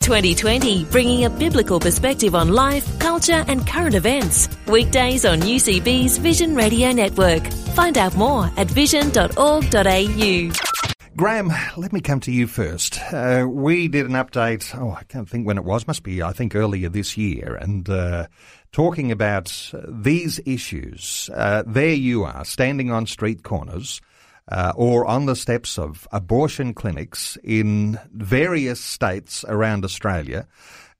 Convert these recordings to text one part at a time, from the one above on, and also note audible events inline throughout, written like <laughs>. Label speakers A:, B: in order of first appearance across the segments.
A: 2020, bringing a biblical perspective on life, culture, and current events. Weekdays on UCB's Vision Radio Network. Find out more at vision.org.au.
B: Graham, let me come to you first. Uh, we did an update, oh, I can't think when it was, must be, I think, earlier this year, and uh, talking about these issues. Uh, there you are, standing on street corners uh, or on the steps of abortion clinics in various states around Australia.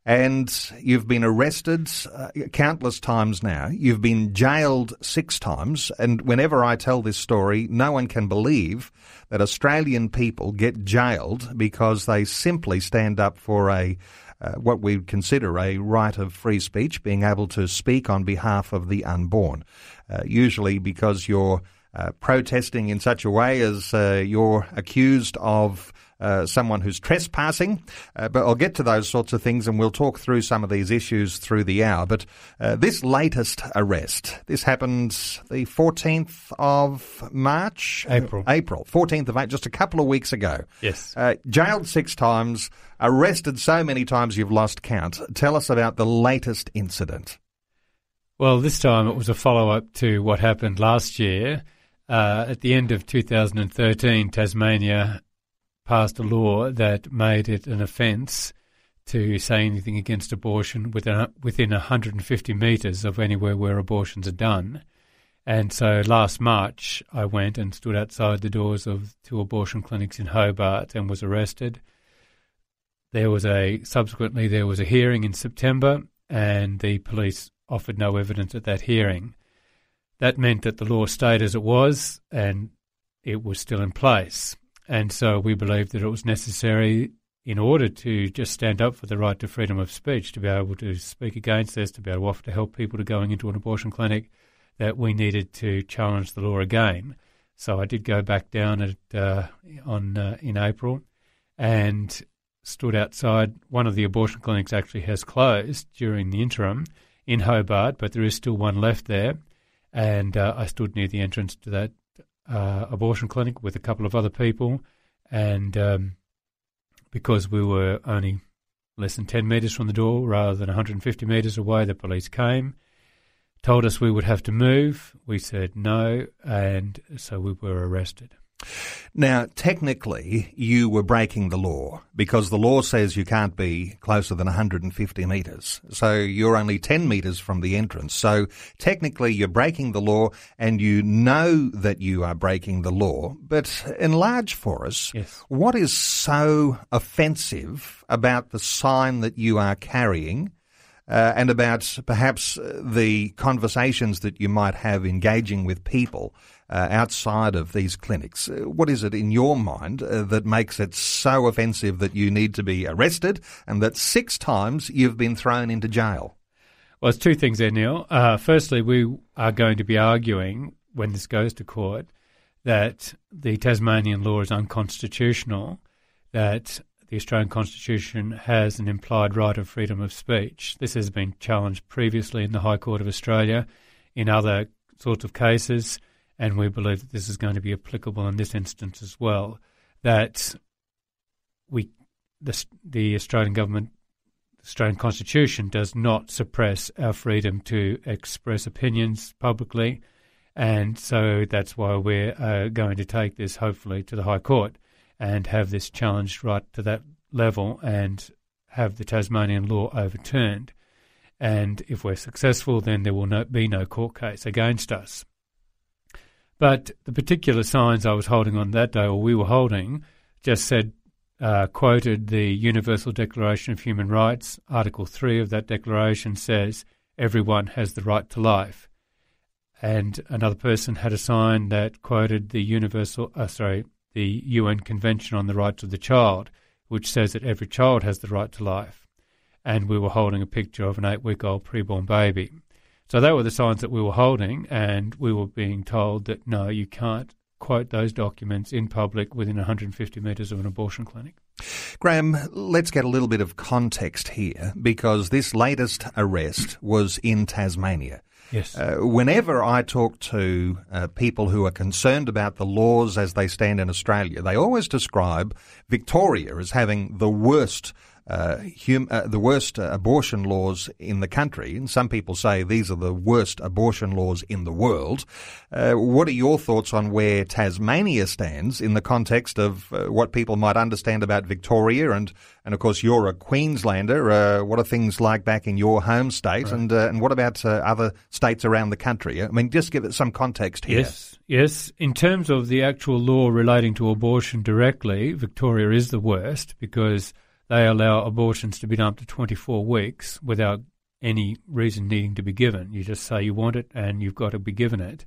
B: And you've been arrested uh, countless times now. You've been jailed six times. And whenever I tell this story, no one can believe that Australian people get jailed because they simply stand up for a uh, what we would consider a right of free speech, being able to speak on behalf of the unborn. Uh, usually because you're uh, protesting in such a way as uh, you're accused of uh, someone who's trespassing. Uh, but I'll get to those sorts of things and we'll talk through some of these issues through the hour. But uh, this latest arrest, this happened the 14th of March?
C: April.
B: April. 14th of April, just a couple of weeks ago.
C: Yes.
B: jailed six times, arrested so many times you've lost count. Tell us about the latest incident.
C: Well, this time it was a follow up to what happened last year. Uh, at the end of 2013, Tasmania passed a law that made it an offence to say anything against abortion within, within 150 metres of anywhere where abortions are done. And so last March, I went and stood outside the doors of two abortion clinics in Hobart and was arrested. There was a subsequently there was a hearing in September, and the police offered no evidence at that hearing. That meant that the law stayed as it was and it was still in place. And so we believed that it was necessary in order to just stand up for the right to freedom of speech, to be able to speak against this, to be able to offer to help people to going into an abortion clinic, that we needed to challenge the law again. So I did go back down at uh, on uh, in April and stood outside. One of the abortion clinics actually has closed during the interim in Hobart, but there is still one left there and uh, I stood near the entrance to that uh, abortion clinic with a couple of other people, and um, because we were only less than 10 metres from the door rather than 150 metres away, the police came, told us we would have to move. We said no, and so we were arrested.
B: Now, technically, you were breaking the law because the law says you can't be closer than 150 metres. So you're only 10 metres from the entrance. So technically, you're breaking the law and you know that you are breaking the law. But enlarge for us,
C: yes.
B: what is so offensive about the sign that you are carrying? Uh, and about perhaps the conversations that you might have engaging with people uh, outside of these clinics. Uh, what is it in your mind uh, that makes it so offensive that you need to be arrested and that six times you've been thrown into jail?
C: Well, it's two things there, Neil. Uh, firstly, we are going to be arguing when this goes to court that the Tasmanian law is unconstitutional, that the Australian Constitution has an implied right of freedom of speech. This has been challenged previously in the High Court of Australia in other sorts of cases and we believe that this is going to be applicable in this instance as well. That we, the, the Australian government, the Australian Constitution does not suppress our freedom to express opinions publicly, and so that's why we're uh, going to take this hopefully to the High Court and have this challenged right to that level and have the Tasmanian law overturned. And if we're successful, then there will no, be no court case against us. But the particular signs I was holding on that day, or we were holding, just said, uh, quoted the Universal Declaration of Human Rights. Article 3 of that declaration says, everyone has the right to life. And another person had a sign that quoted the Universal, uh, sorry, the UN Convention on the Rights of the Child, which says that every child has the right to life. And we were holding a picture of an eight week old preborn baby. So they were the signs that we were holding, and we were being told that no, you can't quote those documents in public within 150 metres of an abortion clinic.
B: Graham, let's get a little bit of context here because this latest arrest was in Tasmania.
C: Yes.
B: Uh, whenever I talk to uh, people who are concerned about the laws as they stand in Australia, they always describe Victoria as having the worst uh, hum, uh, the worst uh, abortion laws in the country, and some people say these are the worst abortion laws in the world. Uh, what are your thoughts on where Tasmania stands in the context of uh, what people might understand about Victoria? And, and of course, you're a Queenslander. Uh, what are things like back in your home state? Right. And, and what about other states around the country? I mean, just give it some context here.
C: Yes, yes. In terms of the actual law relating to abortion directly, Victoria is the worst because they allow abortions to be done up to 24 weeks without any reason needing to be given. You just say you want it and you've got to be given it.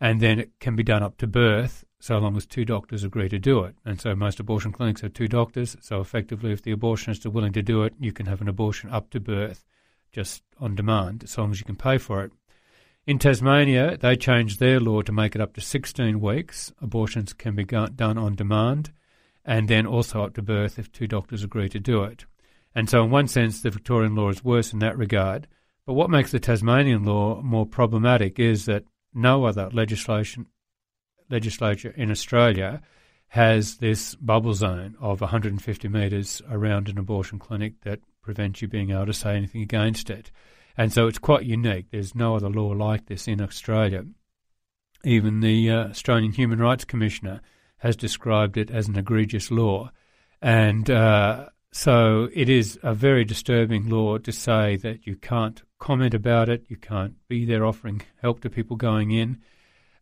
C: And then it can be done up to birth so long as two doctors agree to do it. And so most abortion clinics have two doctors. So effectively, if the abortionists are willing to do it, you can have an abortion up to birth just on demand as long as you can pay for it. In Tasmania, they changed their law to make it up to 16 weeks. Abortions can be done on demand and then also up to birth if two doctors agree to do it. And so, in one sense, the Victorian law is worse in that regard. But what makes the Tasmanian law more problematic is that no other legislation legislature in Australia has this bubble zone of 150 metres around an abortion clinic that prevents you being able to say anything against it. And so it's quite unique. There's no other law like this in Australia. Even the uh, Australian Human Rights Commissioner has described it as an egregious law. And uh, so it is a very disturbing law to say that you can't comment about it, you can't be there offering help to people going in.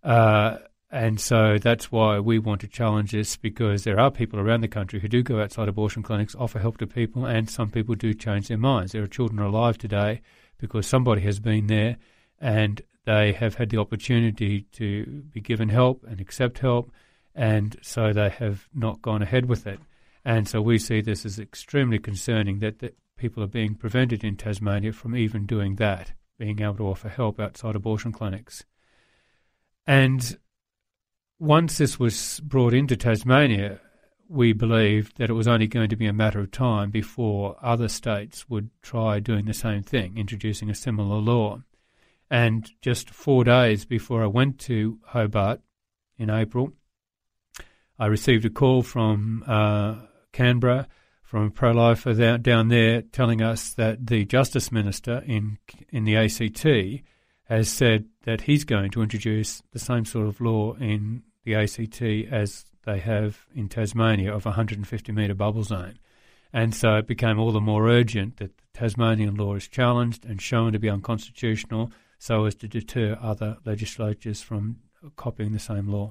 C: Uh, and so that's why we want to challenge this because there are people around the country who do go outside abortion clinics, offer help to people, and some people do change their minds. There are children alive today because somebody has been there and they have had the opportunity to be given help and accept help and so they have not gone ahead with it. And so we see this as extremely concerning that, that people are being prevented in Tasmania from even doing that, being able to offer help outside abortion clinics. And once this was brought into Tasmania, we believed that it was only going to be a matter of time before other states would try doing the same thing, introducing a similar law. And just four days before I went to Hobart in April, I received a call from uh, Canberra from a pro-lifer down there telling us that the Justice Minister in in the ACT has said that he's going to introduce the same sort of law in the ACT as they have in Tasmania of a 150 metre bubble zone. And so it became all the more urgent that the Tasmanian law is challenged and shown to be unconstitutional so as to deter other legislatures from copying the same law.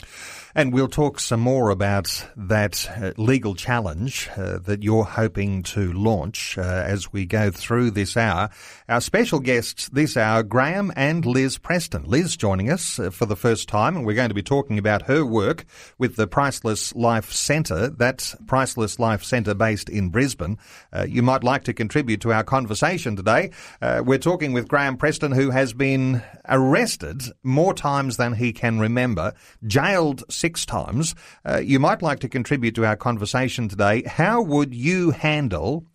B: And we'll talk some more about that uh, legal challenge uh, that you're hoping to launch uh, as we go through this hour. Our special guests this hour, Graham and Liz Preston. Liz joining us uh, for the first time, and we're going to be talking about her work with the Priceless Life Centre. that Priceless Life Centre based in Brisbane. Uh, you might like to contribute to our conversation today. We're talking with Graham Preston, who has been arrested more times than he can remember, jailed six times. Uh, you might like to contribute to our conversation today. How would you handle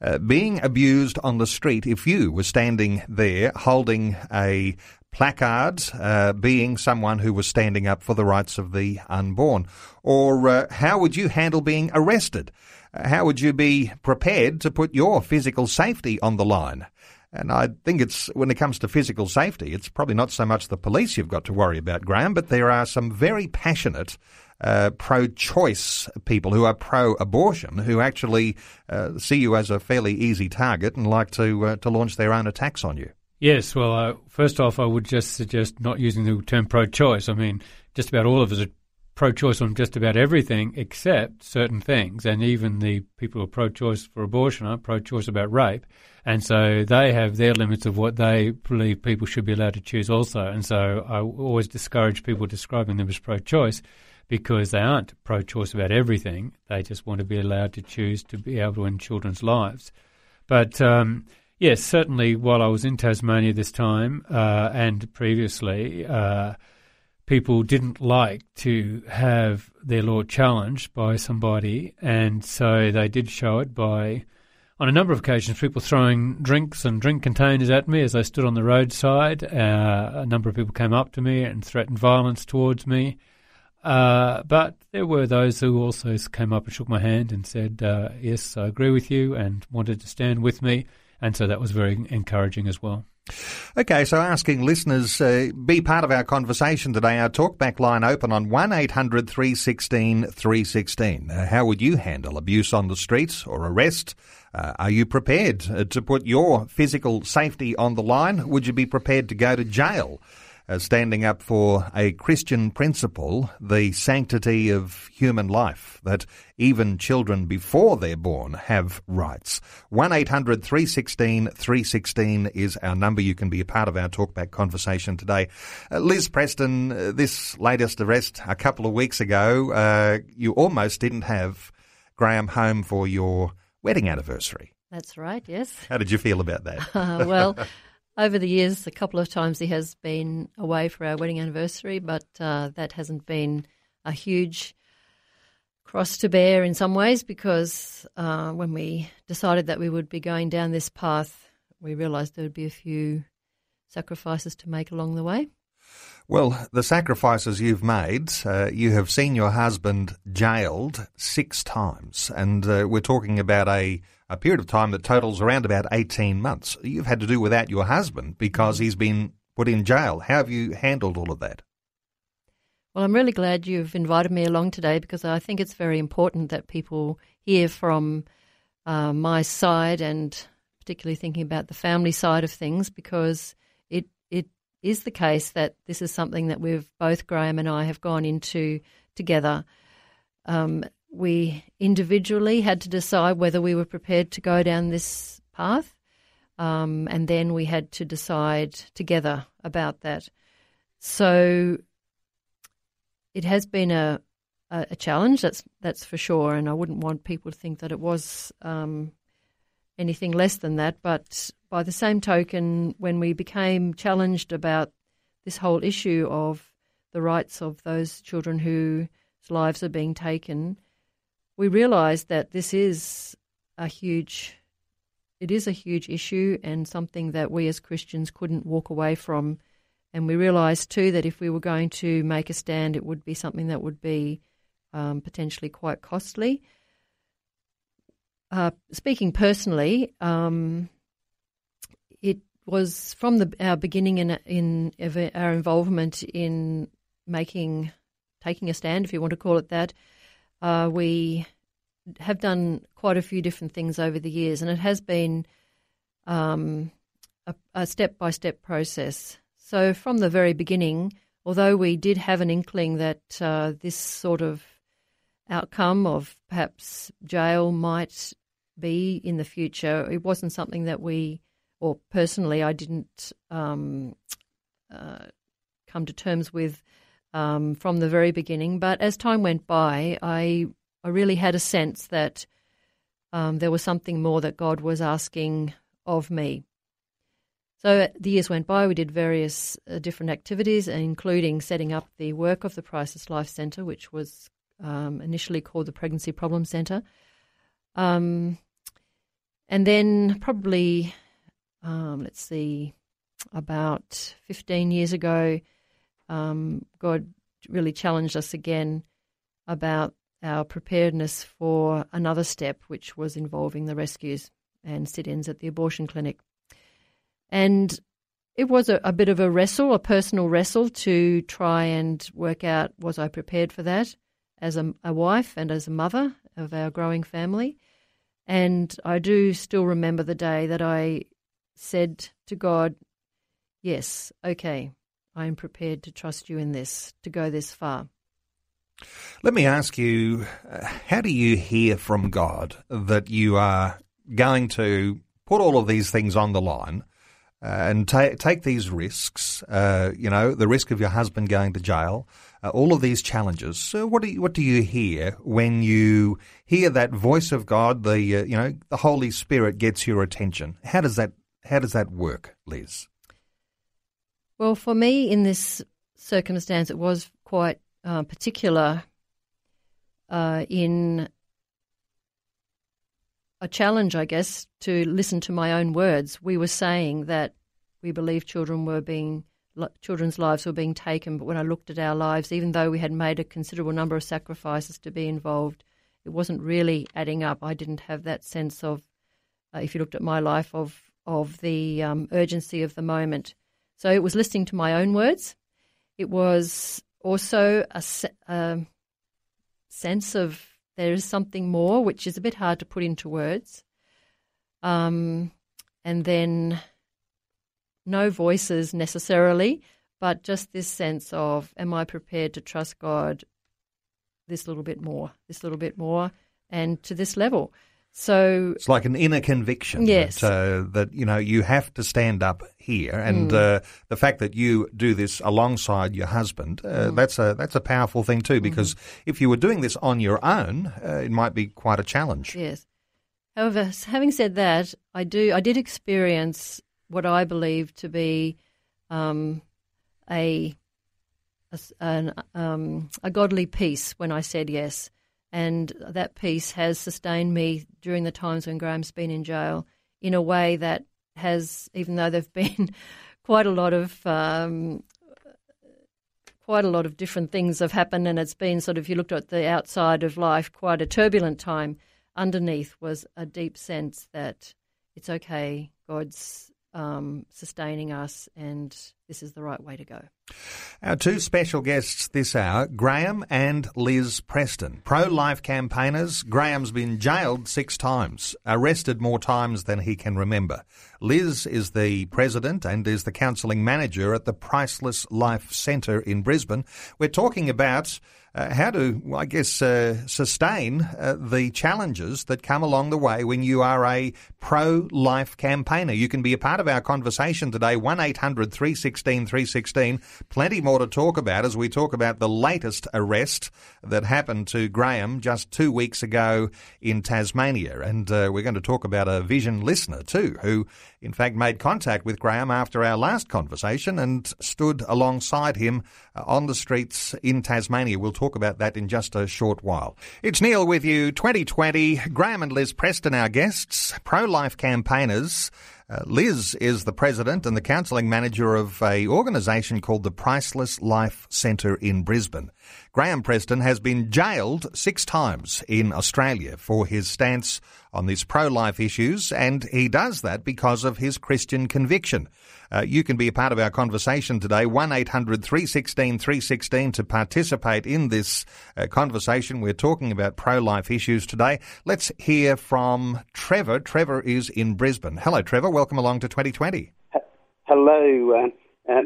B: uh, being abused on the street if you were standing there holding a placard, uh, being someone who was standing up for the rights of the unborn? Or uh, how would you handle being arrested? Uh, how would you be prepared to put your physical safety on the line? And I think it's, when it comes to physical safety, it's probably not so much the police you've got to worry about, Graham, but there are some very passionate uh, pro-choice people who are pro-abortion who actually uh, see you as a fairly easy target and like to uh, to launch their own attacks on you.
C: Yes, well, uh, first off, I would just suggest not using the term pro-choice. I mean, just about all of us are pro-choice on just about everything except certain things, and even the people who are pro-choice for abortion are pro-choice about rape. And so they have their limits of what they believe people should be allowed to choose also. And so I always discourage people describing them as pro choice because they aren't pro choice about everything. They just want to be allowed to choose to be able to end children's lives. But um, Yes, certainly. While I was in Tasmania this time uh, and previously, uh, people didn't like to have their law challenged by somebody, and so they did show it by, on a number of occasions, people throwing drinks and drink containers at me as I stood on the roadside. Uh, a number of people came up to me and threatened violence towards me. Uh, but there were those who also came up and shook my hand and said, uh, Yes, I agree with you, and wanted to stand with me. And so that was very encouraging as well.
B: Okay, so asking listeners, uh, be part of our conversation today. Our talkback line open on 1800 316 316. Uh, how would you handle abuse on the streets or arrest? Uh, are you prepared uh, to put your physical safety on the line? Would you be prepared to go to jail? Uh, standing up for a Christian principle, the sanctity of human life, that even children before they're born have rights. 1-800-316 316 is our number. You can be a part of our talkback conversation today. Uh, Liz Preston, uh, this latest arrest a couple of weeks ago, uh, you almost didn't have Graham home for your wedding anniversary.
D: That's right, yes.
B: How did you feel about that? <laughs>
D: Uh, well, <laughs> over the years, a couple of times he has been away for our wedding anniversary, but uh, that hasn't been a huge cross to bear in some ways because uh, when we decided that we would be going down this path, we realised there would be a few sacrifices to make along the way.
B: Well, the sacrifices you've made, uh, you have seen your husband jailed six times, and uh, we're talking about a a period of time that totals around about 18 months. You've had to do without your husband because mm. he's been put in jail. How have you handled all of that?
D: Well, I'm really glad you've invited me along today because I think it's very important that people hear from uh, my side and particularly thinking about the family side of things because it it is the case that this is something that we've both Graham and I have gone into together. Um, we individually had to decide whether we were prepared to go down this path. Um, and then we had to decide together about that. So it has been a, a, a, challenge, that's, that's for sure. And I wouldn't want people to think that it was um, anything less than that. But by the same token, when we became challenged about this whole issue of the rights of those children whose lives are being taken, we realised that this is a huge, it is a huge issue and something that we as Christians couldn't walk away from. And we realised too that if we were going to make a stand, it would be something that would be um, potentially quite costly. Uh, speaking personally, um, it was from the, our beginning in, in our involvement in making, taking a stand, if you want to call it that, uh, we have done quite a few different things over the years, and it has been um, a step by step process. So, from the very beginning, although we did have an inkling that uh, this sort of outcome of perhaps jail might be in the future, it wasn't something that we, or personally, I didn't um, uh, come to terms with um, from the very beginning. But as time went by, I I really had a sense that um, there was something more that God was asking of me. So the years went by. We did various uh, different activities, including setting up the work of the Priceless Life Centre, which was um, initially called the Pregnancy Problem Centre. Um, and then, probably, um, let's see, about 15 years ago, um, God really challenged us again about our preparedness for another step, which was involving the rescues and sit ins at the abortion clinic. And it was a, a, bit of a wrestle, a personal wrestle to try and work out was I prepared for that as a, a wife and as a mother of our growing family. And I do still remember the day that I said to God, Yes, okay, I am prepared to trust you in this, to go this far.
B: Let me ask you uh, how do you hear from God that you are going to put all of these things on the line uh, and ta- take these risks? Uh, you know, the risk of your husband going to jail, uh, all of these challenges. So, what do you, what do you hear when you hear that voice of God? The you know the Holy Spirit gets your attention. How does that how does that work, Liz?
D: Well, for me, in this circumstance, it was quite uh, particular uh, in a challenge, I guess, to listen to my own words. We were saying that we believed children were being children's lives were being taken, but when I looked at our lives, even though we had made a considerable number of sacrifices to be involved, it wasn't really adding up. I didn't have that sense of, uh, if you looked at my life, of of the um, urgency of the moment. So it was listening to my own words. It was also a, a sense of there is something more, which is a bit hard to put into words. Um, and then no voices necessarily, but just this sense of, am I prepared to trust God this little bit more, this little bit more, and to this level? So
B: it's like an inner conviction.
D: Yes.
B: That, uh, that you know you have to stand up here, and mm. uh, the fact that you do this alongside your husband, uh, mm. that's a that's a powerful thing too. Because mm-hmm. if you were doing this on your own, uh, it might be quite a challenge.
D: Yes. However, having said that, I do I did experience what I believe to be um, a a, an, um, a godly peace when I said yes. And that peace has sustained me during the times when Graham's been in jail in a way that has, even though there've been <laughs> quite a lot of um, quite a lot of different things have happened, and it's been sort of, if you looked at the outside of life, quite a turbulent time. Underneath was a deep sense that it's okay. God's um, sustaining us, and this is the right way to go.
B: Our two special guests this hour, Graham and Liz Preston. Pro life campaigners. Graham's been jailed six times, arrested more times than he can remember. Liz is the president and is the counselling manager at the Priceless Life Centre in Brisbane. We're talking about uh, how to, I guess, uh, sustain uh, the challenges that come along the way when you are a pro life campaigner. You can be a part of our conversation today, 1 800 316 316. Plenty more to talk about as we talk about the latest arrest that happened to Graham just two weeks ago in Tasmania. And uh, we're going to talk about a Vision listener too, who in fact made contact with Graham after our last conversation and stood alongside him uh, on the streets in Tasmania. We'll talk about that in just a short while. It's Neil with you, 2020. Graham and Liz Preston, our guests, pro life campaigners. Uh, Liz is the president and the counselling manager of a organisation called the Priceless Life Centre in Brisbane. Graham Preston has been jailed six times in Australia for his stance on these pro-life issues, and he does that because of his Christian conviction. Uh, you can be a part of our conversation today, 1-800-316-316 to participate in this uh, conversation. We're talking about pro-life issues today. Let's hear from Trevor. Trevor is in Brisbane. Hello, Trevor. Welcome along to 2020.
E: Hello. Uh, uh,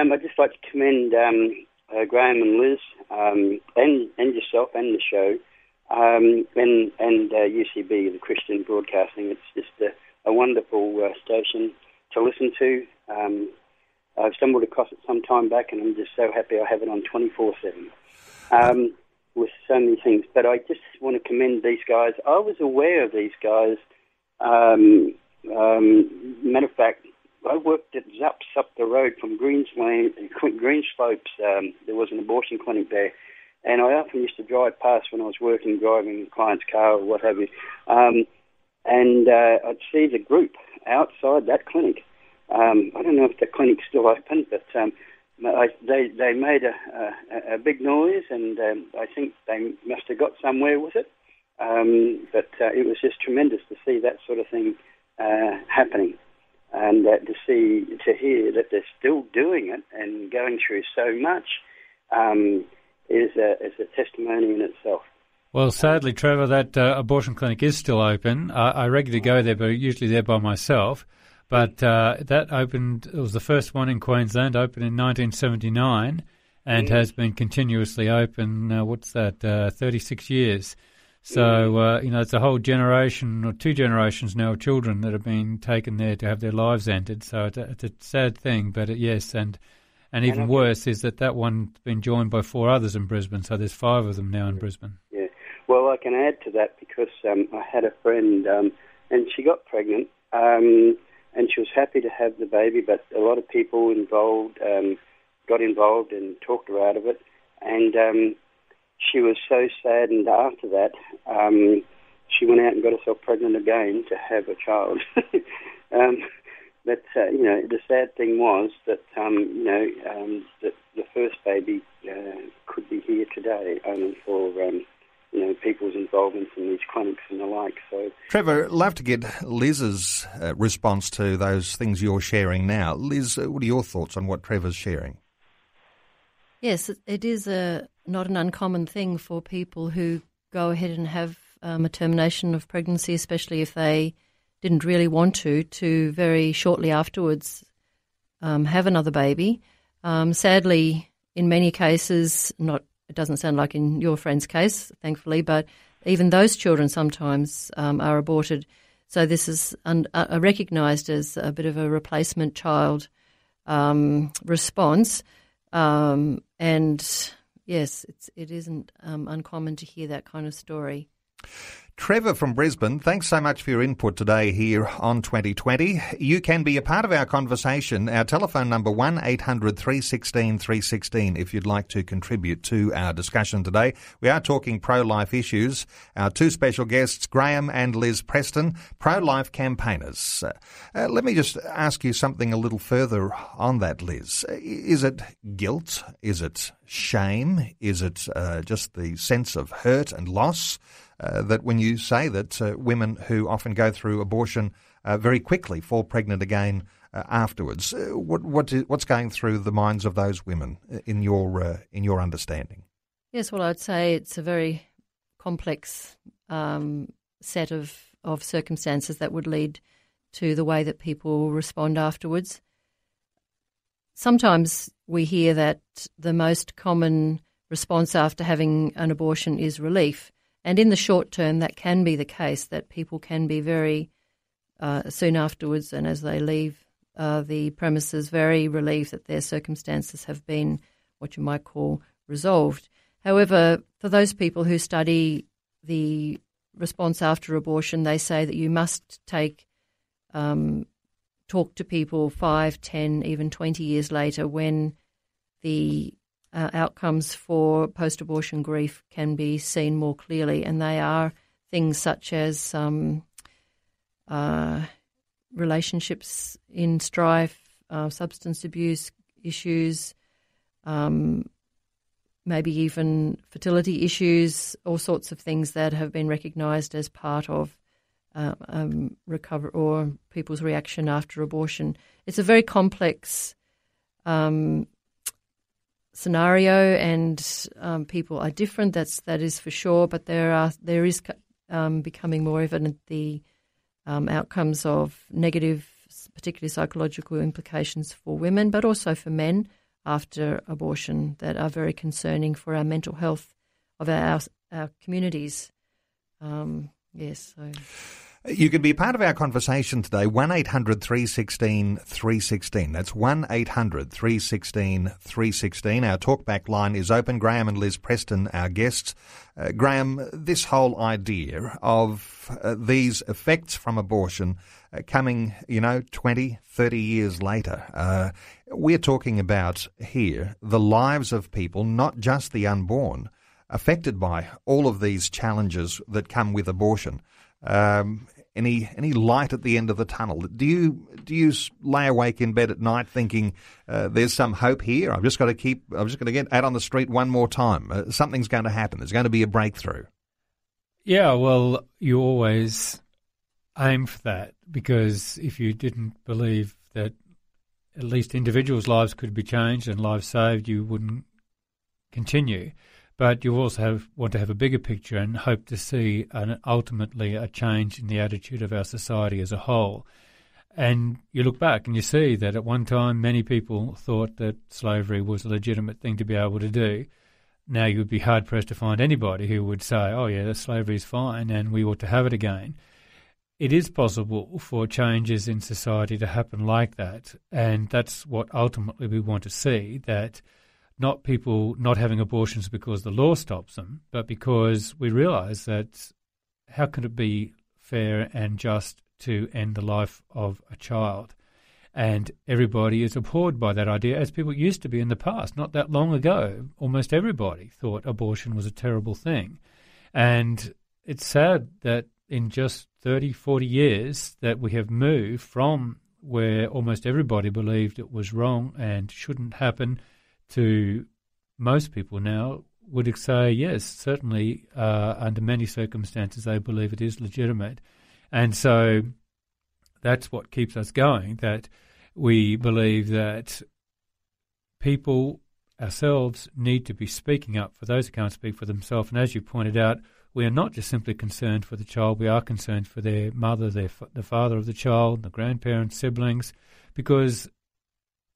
E: um, I'd just like to commend um, uh, Graham and Liz, um, and and yourself and the show, um, and and uh, UCB, the Christian Broadcasting. It's just a, a wonderful uh, station to listen to. Um, I've stumbled across it some time back, and I'm just so happy I have it on 24 seven. Um, with so many things, but I just want to commend these guys. I was aware of these guys. Um, um, matter of fact, I worked at Zupps up the road from Greensland, Greenslopes. Um, there was an abortion clinic there, and I often used to drive past when I was working, driving a client's car or what have you. Um, and uh, I'd see the group outside that clinic. Um, I don't know if the clinic's still open, but um, I, they they made a, a, a big noise, and um, I think they must have got somewhere with it. Um, but uh, it was just tremendous to see that sort of thing uh, happening and uh, to see to hear that they're still doing it and going through so much um, is a is a testimony in itself.
C: Well, sadly, Trevor, that uh, abortion clinic is still open. I, I regularly go there, but usually there by myself. But uh, that opened, it was the first one in Queensland, opened in 1979 and mm. has been continuously open, uh, what's that, uh, 36 years. So, uh, you know, it's a whole generation or two generations now of children that have been taken there to have their lives ended. So it's a, it's a sad thing, but it, yes, and and even and worse is that that one's been joined by four others in Brisbane. So there's five of them now in Brisbane.
E: Yeah. Well, I can add to that because um, I had a friend um, and she got pregnant. Um, and she was happy to have the baby, but a lot of people involved um, got involved and talked her out of it, and um, she was so saddened after that. Um, she went out and got herself pregnant again to have a child. <laughs> um, but uh, you know, the sad thing was that um, you know um, that the first baby uh, could be here today only for um, you know people's involvement in these clinics and the like. So,
B: Trevor, I'd love to get Liz's uh, response to those things you're sharing now. Liz, uh, what are your thoughts on what Trevor's sharing?
D: Yes, it is a not an uncommon thing for people who go ahead and have um, a termination of pregnancy, especially if they didn't really want to, to very shortly afterwards um, have another baby. Um, sadly, in many cases, not it doesn't sound like in your friend's case, thankfully, but even those children sometimes um, are aborted. So this is un- uh, recognised as a bit of a replacement child um, response. Um, and yes, it's, it isn't um, uncommon to hear that kind of story.
B: Trevor from Brisbane, thanks so much for your input today here on 2020. You can be a part of our conversation. Our telephone number 1 800 316 316 if you'd like to contribute to our discussion today. We are talking pro life issues. Our two special guests, Graham and Liz Preston, pro life campaigners. Uh, let me just ask you something a little further on that, Liz. Is it guilt? Is it shame? Is it uh, just the sense of hurt and loss? Uh, that when you say that uh, women who often go through abortion uh, very quickly fall pregnant again uh, afterwards, what, what is, what's going through the minds of those women in your in your understanding?
D: Yes, well, I'd say it's a very complex um, set of, of circumstances that would lead to the way that people respond afterwards. Sometimes we hear that the most common response after having an abortion is relief. And in the short term, that can be the case, that people can be very uh, soon afterwards and as they leave uh, the premises, very relieved that their circumstances have been what you might call resolved. However, for those people who study the response after abortion, they say that you must take um, talk to people five, ten, even 20 years later when the uh, outcomes for post abortion grief can be seen more clearly, and they are things such as um, uh, relationships in strife, uh, substance abuse issues, um, maybe even fertility issues, all sorts of things that have been recognised as part of uh, um, recover or people's reaction after abortion. It's a very complex um, scenario, and um, people are different. That's that is for sure. But there are there is um, becoming more evident the um, outcomes of negative, particularly psychological implications for women, but also for men after abortion that are very concerning for our mental health of our our communities. Um, yes, so.
B: You can be part of our conversation today. 1 800 316 316. That's 1 800 316 316. Our talkback line is open. Graham and Liz Preston, our guests. Uh, Graham, this whole idea of uh, these effects from abortion uh, coming, you know, 20, 30 years later, uh, we're talking about here the lives of people, not just the unborn, affected by all of these challenges that come with abortion. Um, any any light at the end of the tunnel? Do you do you lay awake in bed at night thinking uh, there's some hope here? I've just got to keep. I'm just going to get out on the street one more time. Uh, something's going to happen. There's going to be a breakthrough.
C: Yeah, well, you always aim for that because if you didn't believe that at least individuals' lives could be changed and lives saved, you wouldn't continue but you also have, want to have a bigger picture and hope to see an, ultimately a change in the attitude of our society as a whole. And you look back and you see that at one time many people thought that slavery was a legitimate thing to be able to do. Now you would be hard pressed to find anybody who would say, oh, yeah, slavery is fine and we ought to have it again. It is possible for changes in society to happen like that. And that's what ultimately we want to see that not people not having abortions because the law stops them, but because we realise that how can it be fair and just to end the life of a child. And everybody is abhorred by that idea, as people used to be in the past. Not that long ago, almost everybody thought abortion was a terrible thing. And it's sad that in just 30, 40 years that we have moved from where almost everybody believed it was wrong and shouldn't happen to most people now would say yes, certainly uh, under many circumstances they believe it is legitimate. And so that's what keeps us going, that we believe that people ourselves need to be speaking up for those who can't speak for themselves. And as you pointed out, we are not just simply concerned for the child, we are concerned for their mother, their the father of the child, the grandparents, siblings, because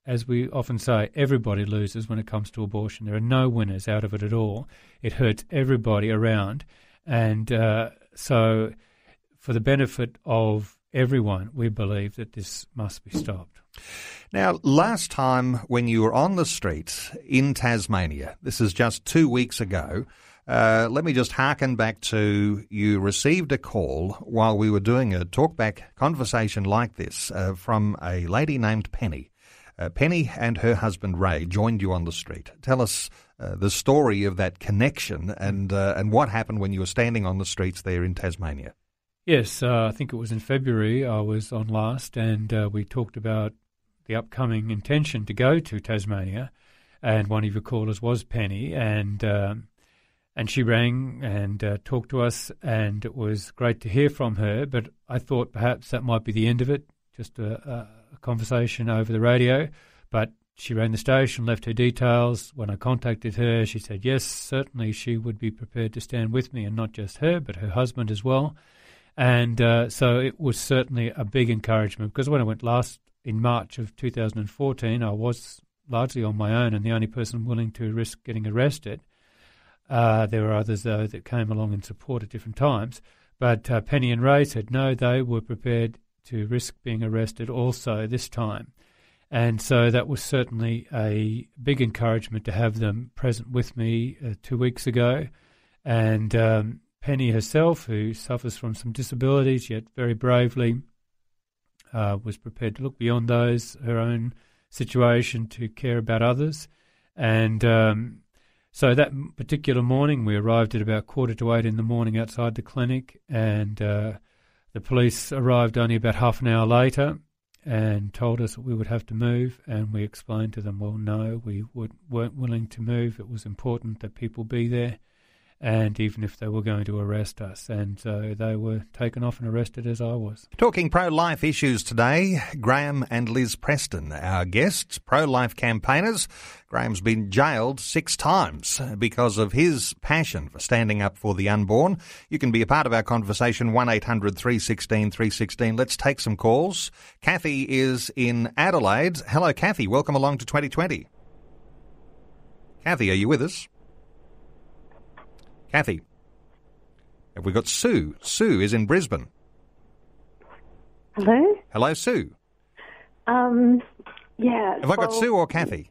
C: as we often say, everybody loses when it comes to abortion. There are no winners out of it at all. It hurts everybody around. And uh, so, for the benefit of everyone, we believe that this must be stopped.
B: Now, last time when you were on the street in Tasmania, this is just two weeks ago, uh, let me just harken back to you received a call while we were doing a talkback conversation like this uh, from a lady named Penny. Uh, Penny and her husband Ray joined you on the street. Tell us uh, the story of that connection and uh, and what happened when you were standing on the streets there in Tasmania.
C: Yes, uh, I think it was in February. I was on last, and uh, we talked about the upcoming intention to go to Tasmania. And one of your callers was Penny, and um, and she rang and uh, talked to us, and it was great to hear from her. But I thought perhaps that might be the end of it, just a, a conversation over the radio. But she rang the station, left her details. When I contacted her, she said yes, certainly she would be prepared to stand with me, and not just her, but her husband as well. And uh, so it was certainly a big encouragement because when I went last in March of 2014, I was largely on my own and the only person willing to risk getting arrested. Uh, there were others, though, that came along in support at different times. But uh, Penny and Ray said no, they were prepared to risk being arrested also this time. And so that was certainly a big encouragement to have them present with me uh, two weeks ago. And um, Penny herself, who suffers from some disabilities, yet very bravely uh, was prepared to look beyond those, her own situation, to care about others. And um, so that particular morning, we arrived at about quarter to eight in the morning outside the clinic, and uh, the police arrived only about half an hour later and told us that we would have to move. And we explained to them, well, no, we weren't willing to move. It was important that people be there and even if they were going to arrest us. And so they were taken off and arrested as I was.
B: Talking pro life issues today, Graham and Liz Preston, our guests, pro life campaigners. Graham's been jailed six times because of his passion for standing up for the unborn. You can be a part of our conversation, 1 800 316 316. Let's take some calls. Kathy is in Adelaide. Hello, Kathy. Welcome along to 2020. Kathy, are you with us? Kathy. Have we got Sue? Sue is in Brisbane.
F: Hello?
B: Hello, Sue.
F: Um, yeah.
B: Have I got Sue or Kathy?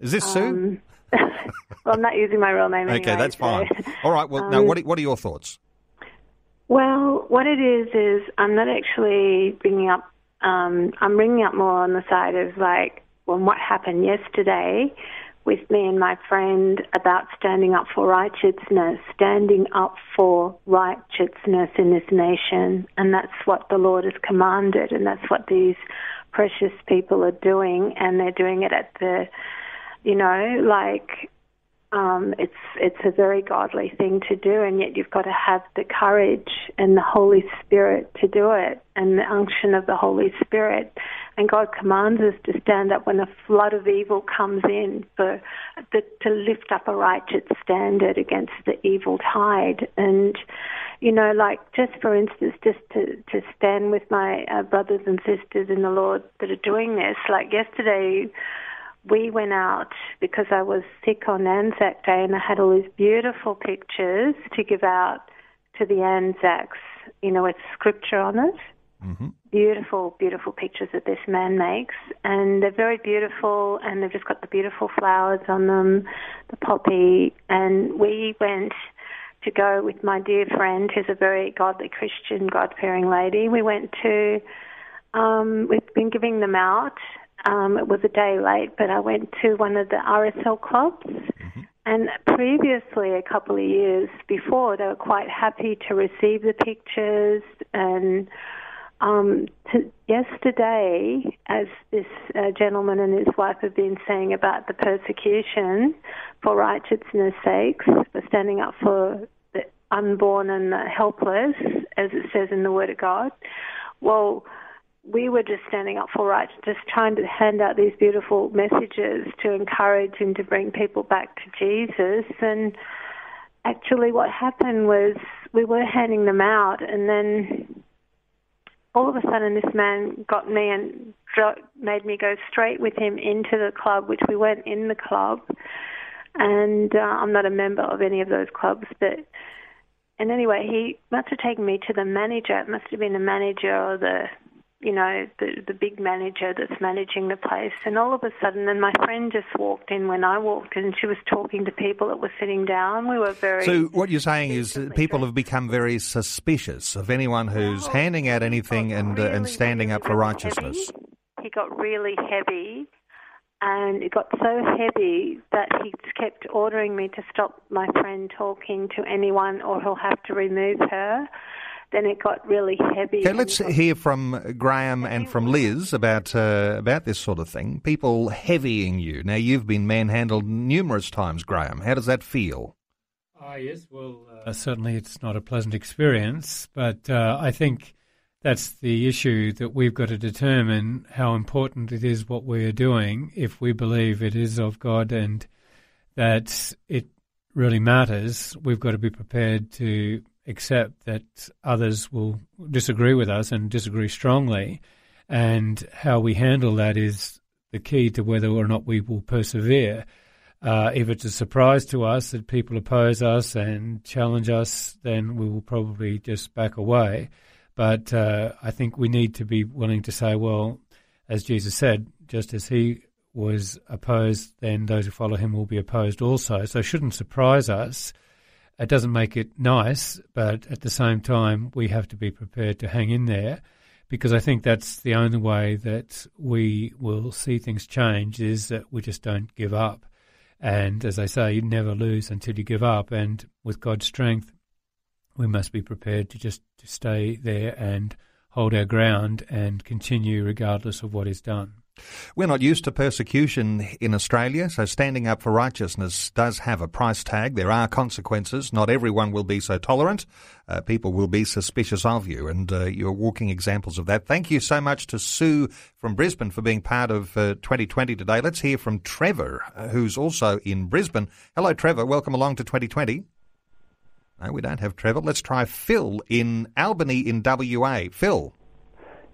B: Is this Sue?
F: Um, <laughs> well, I'm not using my real name
B: okay,
F: anyway,
B: that's
F: so-
B: fine. All right, well, now,
F: Um,
B: what are, what are your thoughts?
F: Well, what it is is I'm not actually bringing up. Um, I'm bringing up more on the side of like, well, what happened yesterday with me and my friend about standing up for righteousness, standing up for righteousness in this nation, and that's what the Lord has commanded, and that's what these precious people are doing, and they're doing it at the, you know, like um, it's it's a very godly thing to do, and yet you've got to have the courage and the Holy Spirit to do it, and the unction of the Holy Spirit. And God commands us to stand up when a flood of evil comes in, for the, to lift up a righteous standard against the evil tide. And you know, like just for instance, just to to stand with my uh, brothers and sisters in the Lord that are doing this. Like yesterday, we went out because I was sick on Anzac Day and I had all these beautiful pictures to give out to the Anzacs, you know, with scripture on it.
B: Mm-hmm.
F: Beautiful, beautiful pictures that this man makes. And they're very beautiful and they've just got the beautiful flowers on them, the poppy. And we went to go with my dear friend, who's a very godly Christian, God fearing lady. We went to, um, we've been giving them out. Um, it was a day late, but I went to one of the RSL clubs. Mm-hmm. And previously, a couple of years before, they were quite happy to receive the pictures. And um, to, yesterday, as this uh, gentleman and his wife have been saying about the persecution for righteousness' sakes, for standing up for the unborn and the helpless, as it says in the Word of God. Well, we were just standing up for rights, just trying to hand out these beautiful messages to encourage and to bring people back to Jesus. And actually, what happened was we were handing them out, and then all of a sudden, this man got me and made me go straight with him into the club, which we weren't in the club. And uh, I'm not a member of any of those clubs, but and anyway, he must have taken me to the manager. It must have been the manager or the you know, the the big manager that's managing the place. And all of a sudden, then my friend just walked in when I walked in. She was talking to people that were sitting down. We were very.
B: So what you're saying is people have become very suspicious of anyone who's well, handing out anything and really, uh, and standing up for righteousness.
F: Heavy. He got really heavy. And it got so heavy that he kept ordering me to stop my friend talking to anyone or he'll have to remove her then it got really heavy.
B: Okay, let's hear from Graham and from Liz about uh, about this sort of thing. People heavying you. Now you've been manhandled numerous times, Graham. How does that feel?
C: Ah, yes. Well, uh, certainly it's not a pleasant experience, but uh, I think that's the issue that we've got to determine how important it is what we are doing if we believe it is of God and that it really matters. We've got to be prepared to accept that others will disagree with us and disagree strongly. And how we handle that is the key to whether or not we will persevere. Uh, if it's a surprise to us that people oppose us and challenge us, then we will probably just back away. But uh, I think we need to be willing to say, well, as Jesus said, just as he was opposed, then those who follow him will be opposed also. So it shouldn't surprise us it doesn't make it nice, but at the same time, we have to be prepared to hang in there because I think that's the only way that we will see things change is that we just don't give up. And as I say, you never lose until you give up. And with God's strength, we must be prepared to just to stay there and hold our ground and continue regardless of what is done.
B: We're not used to persecution in Australia, so standing up for righteousness does have a price tag. There are consequences. Not everyone will be so tolerant. Uh, people will be suspicious of you, and uh, you're walking examples of that. Thank you so much to Sue from Brisbane for being part of uh, 2020 today. Let's hear from Trevor, uh, who's also in Brisbane. Hello, Trevor. Welcome along to 2020. No, we don't have Trevor. Let's try Phil in Albany in WA. Phil.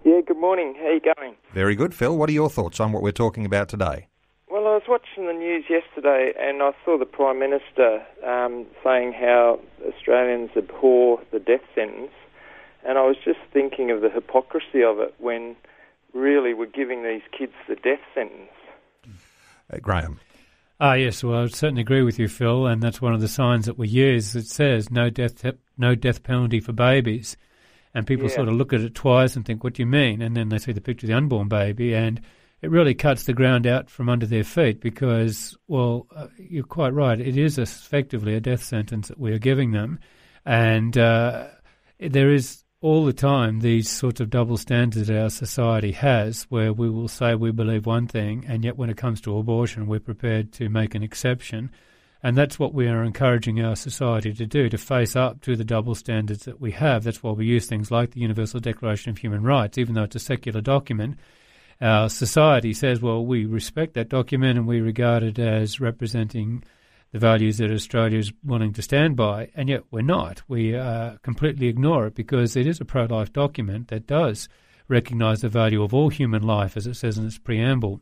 G: Yeah, good morning. How are you going?
B: Very good, Phil. What are your thoughts on what we're talking about today?
G: Well, I was watching the news yesterday and I saw the Prime Minister um, saying how Australians abhor the death sentence. And I was just thinking of the hypocrisy of it when really we're giving these kids the death sentence.
B: Uh, Graham.
C: Ah, yes. Well, I would certainly agree with you, Phil, and that's one of the signs that we use. It says no death, no death penalty for babies. And people yeah. sort of look at it twice and think, what do you mean? And then they see the picture of the unborn baby, and it really cuts the ground out from under their feet because, well, uh, you're quite right. It is effectively a death sentence that we are giving them. And uh, there is all the time these sorts of double standards that our society has where we will say we believe one thing, and yet when it comes to abortion, we're prepared to make an exception. And that's what we are encouraging our society to do, to face up to the double standards that we have. That's why we use things like the Universal Declaration of Human Rights, even though it's a secular document. Our society says, well, we respect that document and we regard it as representing the values that Australia is wanting to stand by, and yet we're not. We uh, completely ignore it because it is a pro life document that does recognise the value of all human life, as it says in its preamble.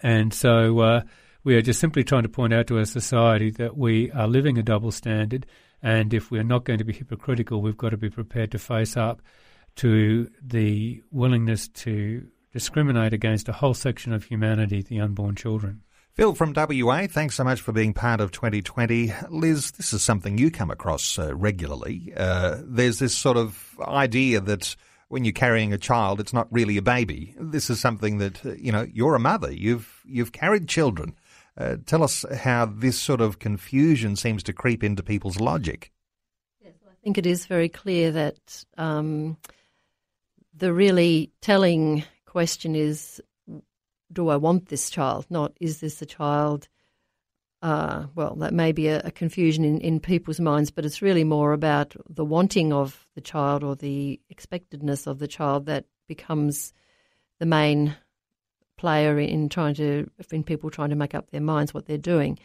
C: And so, uh, we are just simply trying to point out to our society that we are living a double standard, and if we're not going to be hypocritical, we've got to be prepared to face up to the willingness to discriminate against a whole section of humanity, the unborn children.
B: Phil from WA, thanks so much for being part of 2020. Liz, this is something you come across uh, regularly. Uh, there's this sort of idea that when you're carrying a child, it's not really a baby. This is something that uh, you know you're a mother. You've you've carried children. Uh, tell us how this sort of confusion seems to creep into people's logic.
D: Yes, I think it is very clear that um, the really telling question is do I want this child? Not is this a child? Uh, well, that may be a, a, confusion in, in people's minds, but it's really more about the wanting of the child or the expectedness of the child that becomes the main player in trying to in people trying to make up their minds what they're doing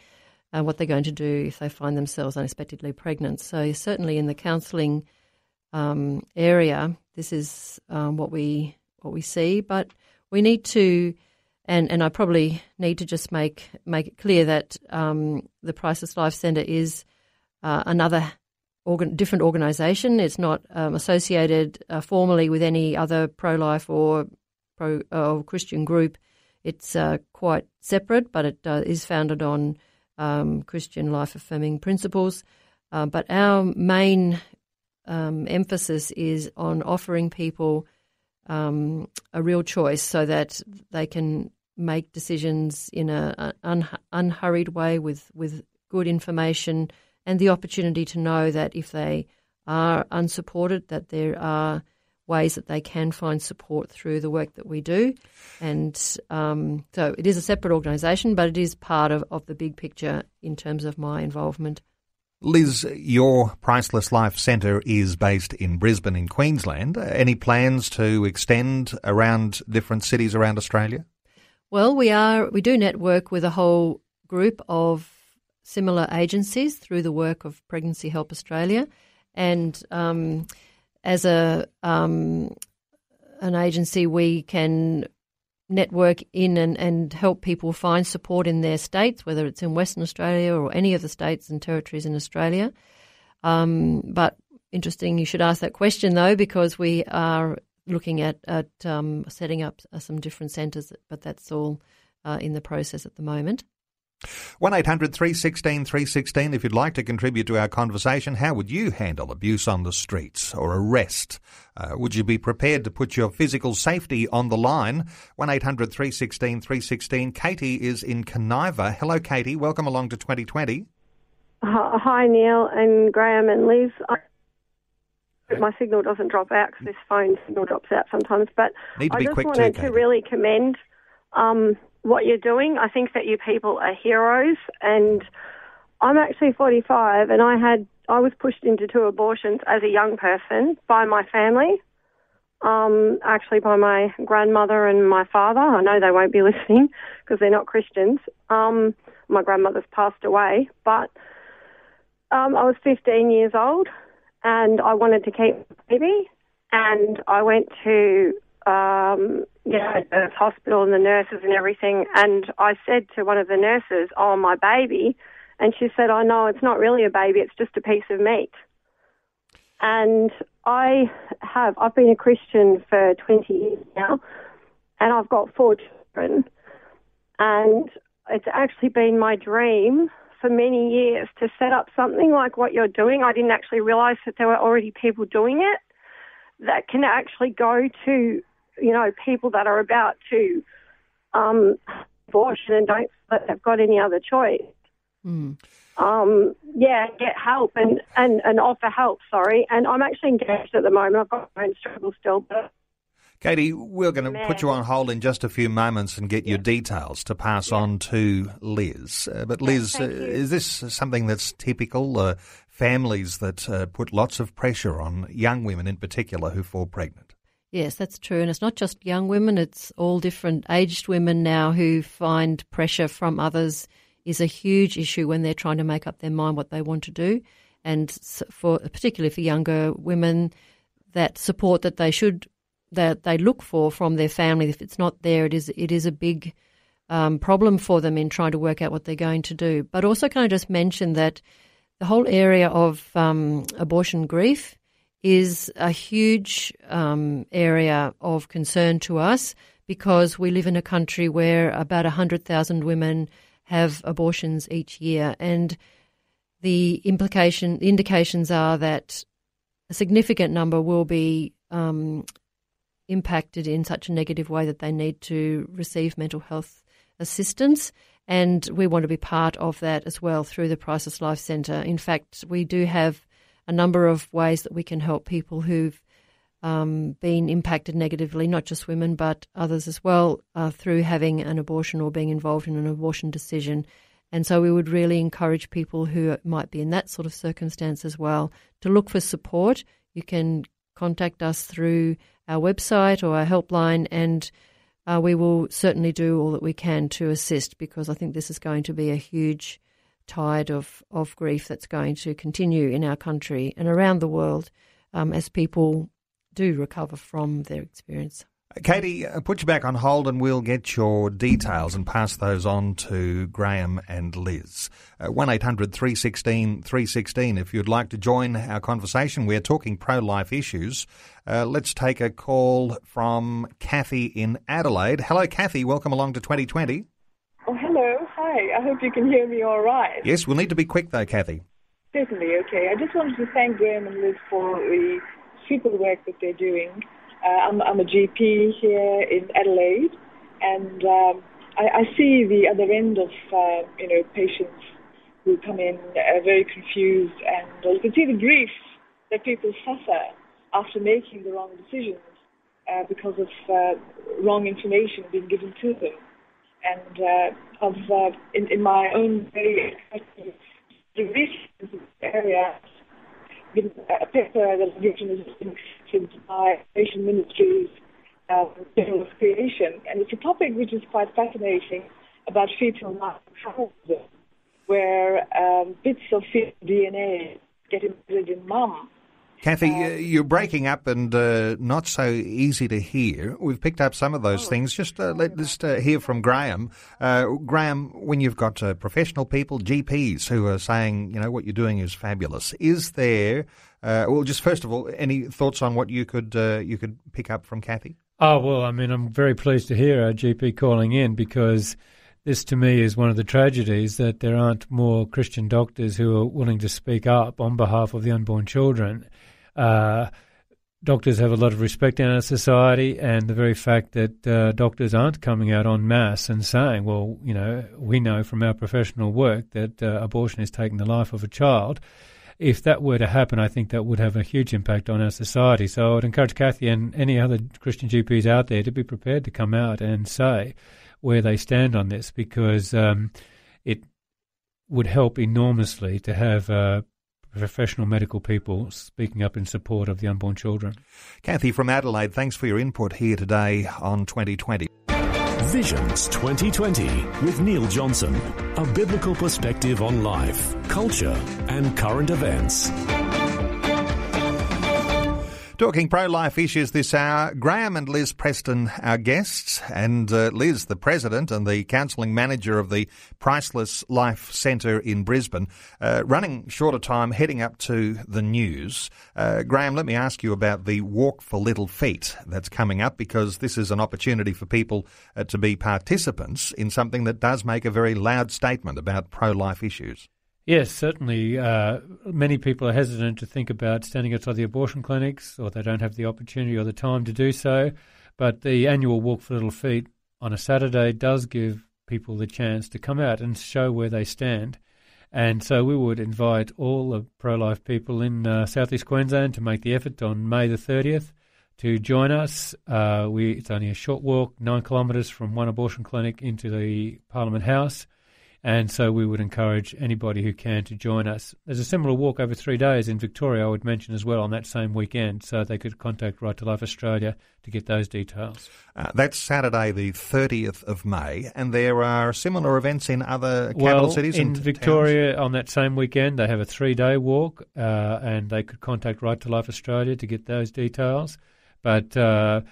D: and uh, what they're going to do if they find themselves unexpectedly pregnant. So certainly in the counselling um, area, this is um, what we what we see, but we need to and and I probably need to just make make it clear that um, the Priceless Life Centre is uh, another organ, different organisation. It's not um, associated uh, formally with any other pro life or pro or Christian group. It's uh, quite separate, but it uh, is founded on um, Christian life affirming principles. Uh, but our main um, emphasis is on offering people um, a real choice so that they can make decisions in an un, unhurried way with, with good information and the opportunity to know that if they are unsupported, that there are ways that they can find support through the work that we do. And um, so it is a separate organisation, but it is part of, of the big picture in terms of my involvement.
B: Liz, your Priceless Life Centre is based in Brisbane in Queensland. Any plans to extend around different cities around Australia?
D: Well, we are we do network with a whole group of similar agencies through the work of Pregnancy Help Australia, and um, as a um, an agency, we can network in and, and help people find support in their states, whether it's in Western Australia or any of the states and territories in Australia. Um, but interesting, you should ask that question though, because we are looking at at um, setting up uh, some different centres, but that's all uh, in the process at the moment.
B: 1 800 316 316. If you'd like to contribute to our conversation, how would you handle abuse on the streets or arrest? Uh, would you be prepared to put your physical safety on the line? 1 800 316 316. Katie is in Kaniva. Hello, Katie. Welcome along to 2020.
H: Hi, Neil and Graham and Liz. My signal doesn't drop out because this phone signal drops out sometimes. But I just wanted
B: too,
H: to really commend um, what you're doing. I think that you people are heroes, and I'm actually 45, and I had I was pushed into two abortions as a young person by my family. Um, actually, by my grandmother and my father. I know they won't be <laughs> listening because they're not Christians. Um, my grandmother's passed away, but um, I was 15 years old and I wanted to keep baby. And I went to um, the hospital and the nurses and everything. And I said to one of the nurses, "Oh, my baby," and she said, "Oh no, it's not really a baby. It's just a piece of meat." And I have I've been a Christian for 20 years now, and I've got four children, and it's actually been my dream for many years to set up something like what you're doing. I didn't actually realize that there were already people doing it that can actually go to, you know, people that are about to um, abortion and don't feel that they've got any other choice. Mm. Um, yeah, get help and, and, and offer help, sorry. And I'm actually engaged at the moment. I've got my own struggle still, but
B: Katie, we're going to put you on hold in just a few moments and get your details to pass on to Liz. Uh, but Liz, uh, is this something that's typical? Uh, families that uh, put lots of pressure on young women in particular who fall pregnant.
D: Yes, that's true. And it's not just young women, it's all different aged women now who find pressure from others is a huge issue when they're trying to make up their mind what they want to do. And for particularly for younger women, that support that they should that they look for from their family. If it's not there, it is it is a big um, problem for them in trying to work out what they're going to do. But also, can I just mention that the whole area of um, abortion grief is a huge um, area of concern to us because we live in a country where about 100,000 women have abortions each year, and the implication, the indications are that a significant number will be um, impacted in such a negative way that they need to receive mental health assistance. And we want to be part of that as well through the Priceless Life Centre. In fact, we do have a number of ways that we can help people who've um, been impacted negatively, not just women, but others as well, uh, through having an abortion or being involved in an abortion decision. And so we would really encourage people who might be in that sort of circumstance as well to look for support. You can contact us through our website or our helpline, and uh, we will certainly do all that we can to assist because I think this is going to be a huge tide of, of grief that's going to continue in our country and around the world um, as people do recover from their experience.
B: Katie, uh, put you back on hold and we'll get your details and pass those on to Graham and Liz. Uh, 1 800 316 316 if you'd like to join our conversation. We're talking pro life issues. Uh, let's take a call from Kathy in Adelaide. Hello, Kathy. Welcome along to 2020.
I: Oh, hello. Hi. I hope you can hear me all right.
B: Yes, we'll need to be quick though, Kathy.
I: Certainly. Okay. I just wanted to thank Graham and Liz for the super work that they're doing. Uh, I'm, I'm, a GP here in Adelaide, and um, I, I, see the other end of uh, you know patients who come in uh, very confused, and you can see the grief that people suffer after making the wrong decisions uh, because of uh, wrong information being given to them. And of in, in, my own very research area a paper that is accepted by Asian Ministries uh, of Creation, and it's a topic which is quite fascinating about fetal microbiome, where um, bits of fetal DNA get embedded in mum.
B: Kathy, um, you're breaking up and uh, not so easy to hear. We've picked up some of those oh, things. Just uh, let us uh, hear from Graham. Uh, Graham, when you've got uh, professional people, GPs, who are saying, you know, what you're doing is fabulous, is there? Uh, well, just first of all, any thoughts on what you could you could pick up from Kathy?
C: Oh well, I mean, I'm very pleased to hear our GP calling in because this to me is one of the tragedies that there aren't more Christian doctors who are willing to speak up on behalf of the unborn children. Uh, doctors have a lot of respect in our society, and the very fact that uh, doctors aren't coming out en masse and saying, well, you know, we know from our professional work that uh, abortion is taking the life of a child. If that were to happen, I think that would have a huge impact on our society. So I would encourage Kathy and any other Christian GPs out there to be prepared to come out and say where they stand on this because um, it would help enormously to have uh, professional medical people speaking up in support of the unborn children.
B: Kathy from Adelaide, thanks for your input here today on 2020.
J: Visions 2020 with Neil Johnson. A biblical perspective on life, culture, and current events.
B: Talking pro life issues this hour, Graham and Liz Preston, our guests, and uh, Liz, the president and the counselling manager of the Priceless Life Centre in Brisbane, uh, running short of time, heading up to the news. Uh, Graham, let me ask you about the Walk for Little Feet that's coming up because this is an opportunity for people uh, to be participants in something that does make a very loud statement about pro life issues.
C: Yes, certainly. Uh, many people are hesitant to think about standing outside the abortion clinics, or they don't have the opportunity or the time to do so. But the annual Walk for Little Feet on a Saturday does give people the chance to come out and show where they stand. And so we would invite all the pro life people in uh, southeast Queensland to make the effort on May the 30th to join us. Uh, we, it's only a short walk, nine kilometres from one abortion clinic into the Parliament House. And so we would encourage anybody who can to join us. There's a similar walk over three days in Victoria, I would mention as well, on that same weekend. So they could contact Right to Life Australia to get those details.
B: Uh, that's Saturday, the 30th of May. And there are similar events in other capital cities
C: well,
B: cities?
C: In Victoria, towns? on that same weekend, they have a three day walk, uh, and they could contact Right to Life Australia to get those details. But uh,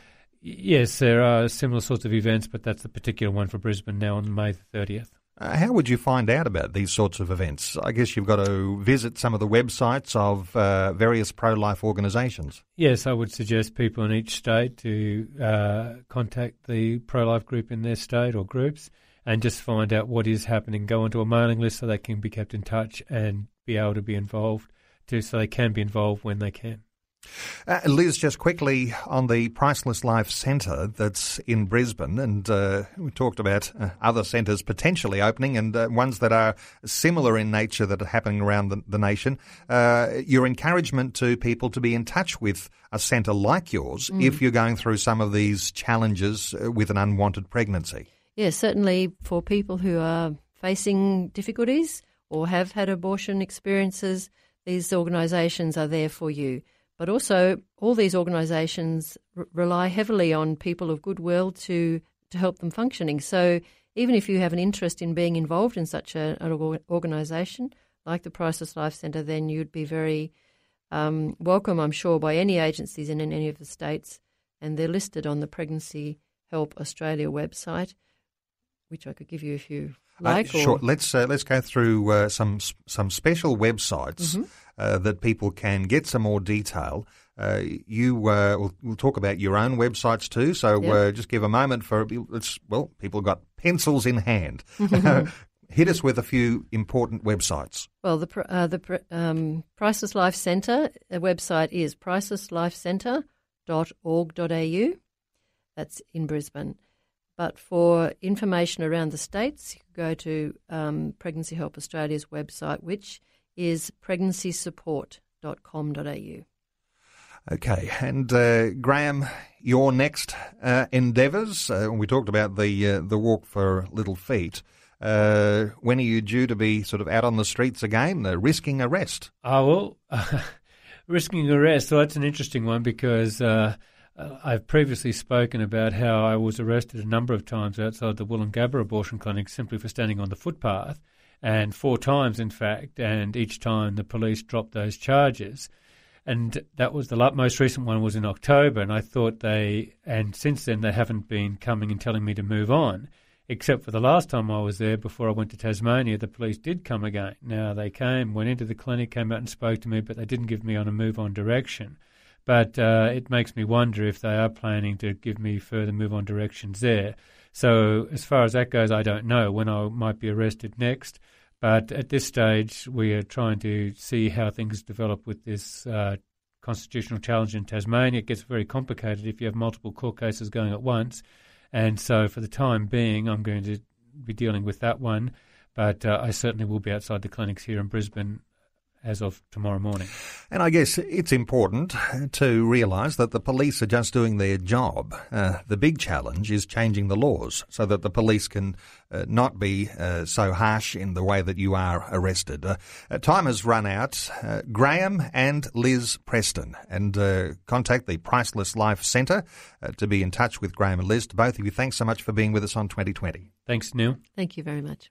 C: yes, there are similar sorts of events, but that's the particular one for Brisbane now on May the 30th.
B: Uh, how would you find out about these sorts of events? I guess you've got to visit some of the websites of uh, various pro life organisations.
C: Yes, I would suggest people in each state to uh, contact the pro life group in their state or groups and just find out what is happening. Go onto a mailing list so they can be kept in touch and be able to be involved, to, so they can be involved when they can.
B: Uh, Liz, just quickly on the Priceless Life Centre that's in Brisbane, and uh, we talked about uh, other centres potentially opening and uh, ones that are similar in nature that are happening around the, the nation. Uh, your encouragement to people to be in touch with a centre like yours mm. if you're going through some of these challenges uh, with an unwanted pregnancy.
D: Yes, certainly for people who are facing difficulties or have had abortion experiences, these organisations are there for you. But also, all these organisations r- rely heavily on people of goodwill to, to help them functioning. So, even if you have an interest in being involved in such a, an organisation like the Priceless Life Centre, then you'd be very um, welcome, I'm sure, by any agencies in any of the states. And they're listed on the Pregnancy Help Australia website which I could give you if you uh, like.
B: Uh, sure. Let's uh, let's go through uh, some some special websites
D: mm-hmm.
B: Uh, that people can get some more detail. Uh, you we'll, we'll, talk about your own websites too. So yep. just give a moment for it's well, people got pencils in hand. <laughs> <laughs> Hit us with a few important websites.
D: Well, the the um, Priceless Life Centre website is pricelesslifecentre.org.au. That's in Brisbane. But for information around the states, you can go to um, Pregnancy Help Australia's website, which is pregnancysupport.com.au.
B: Okay, and uh, Graham, your next uh, endeavours. Uh, we talked about the uh, the walk for little feet. Uh, when are you due to be sort of out on the streets again, uh, risking arrest?
C: Oh well, <laughs> risking arrest. So that's an interesting one because uh, I've previously spoken about how I was arrested a number of times outside the Woolloongabba abortion clinic simply for standing on the footpath, and four times, in fact, and each time the police dropped those charges. And that was the most recent one was in October, and I thought they, and since then they haven't been coming and telling me to move on, except for the last time I was there before I went to Tasmania, the police did come again. Now they came, went into the clinic, came out and spoke to me, but they didn't give me on a move on direction. But uh, it makes me wonder if they are planning to give me further move on directions there. So, as far as that goes, I don't know when I might be arrested next. But at this stage, we are trying to see how things develop with this uh, constitutional challenge in Tasmania. It gets very complicated if you have multiple court cases going at once. And so, for the time being, I'm going to be dealing with that one. But uh, I certainly will be outside the clinics here in Brisbane as of tomorrow morning.
B: And I guess it's important to realise that the police are just doing their job. Uh, the big challenge is changing the laws so that the police can uh, not be uh, so harsh in the way that you are arrested. Uh, uh, time has run out. Uh, Graham and Liz Preston, and contact the Priceless Life Centre to be in touch with Graham and Liz. To both of you, thanks so much for being with us on 2020.
C: Thanks, Neil.
D: Thank you very much.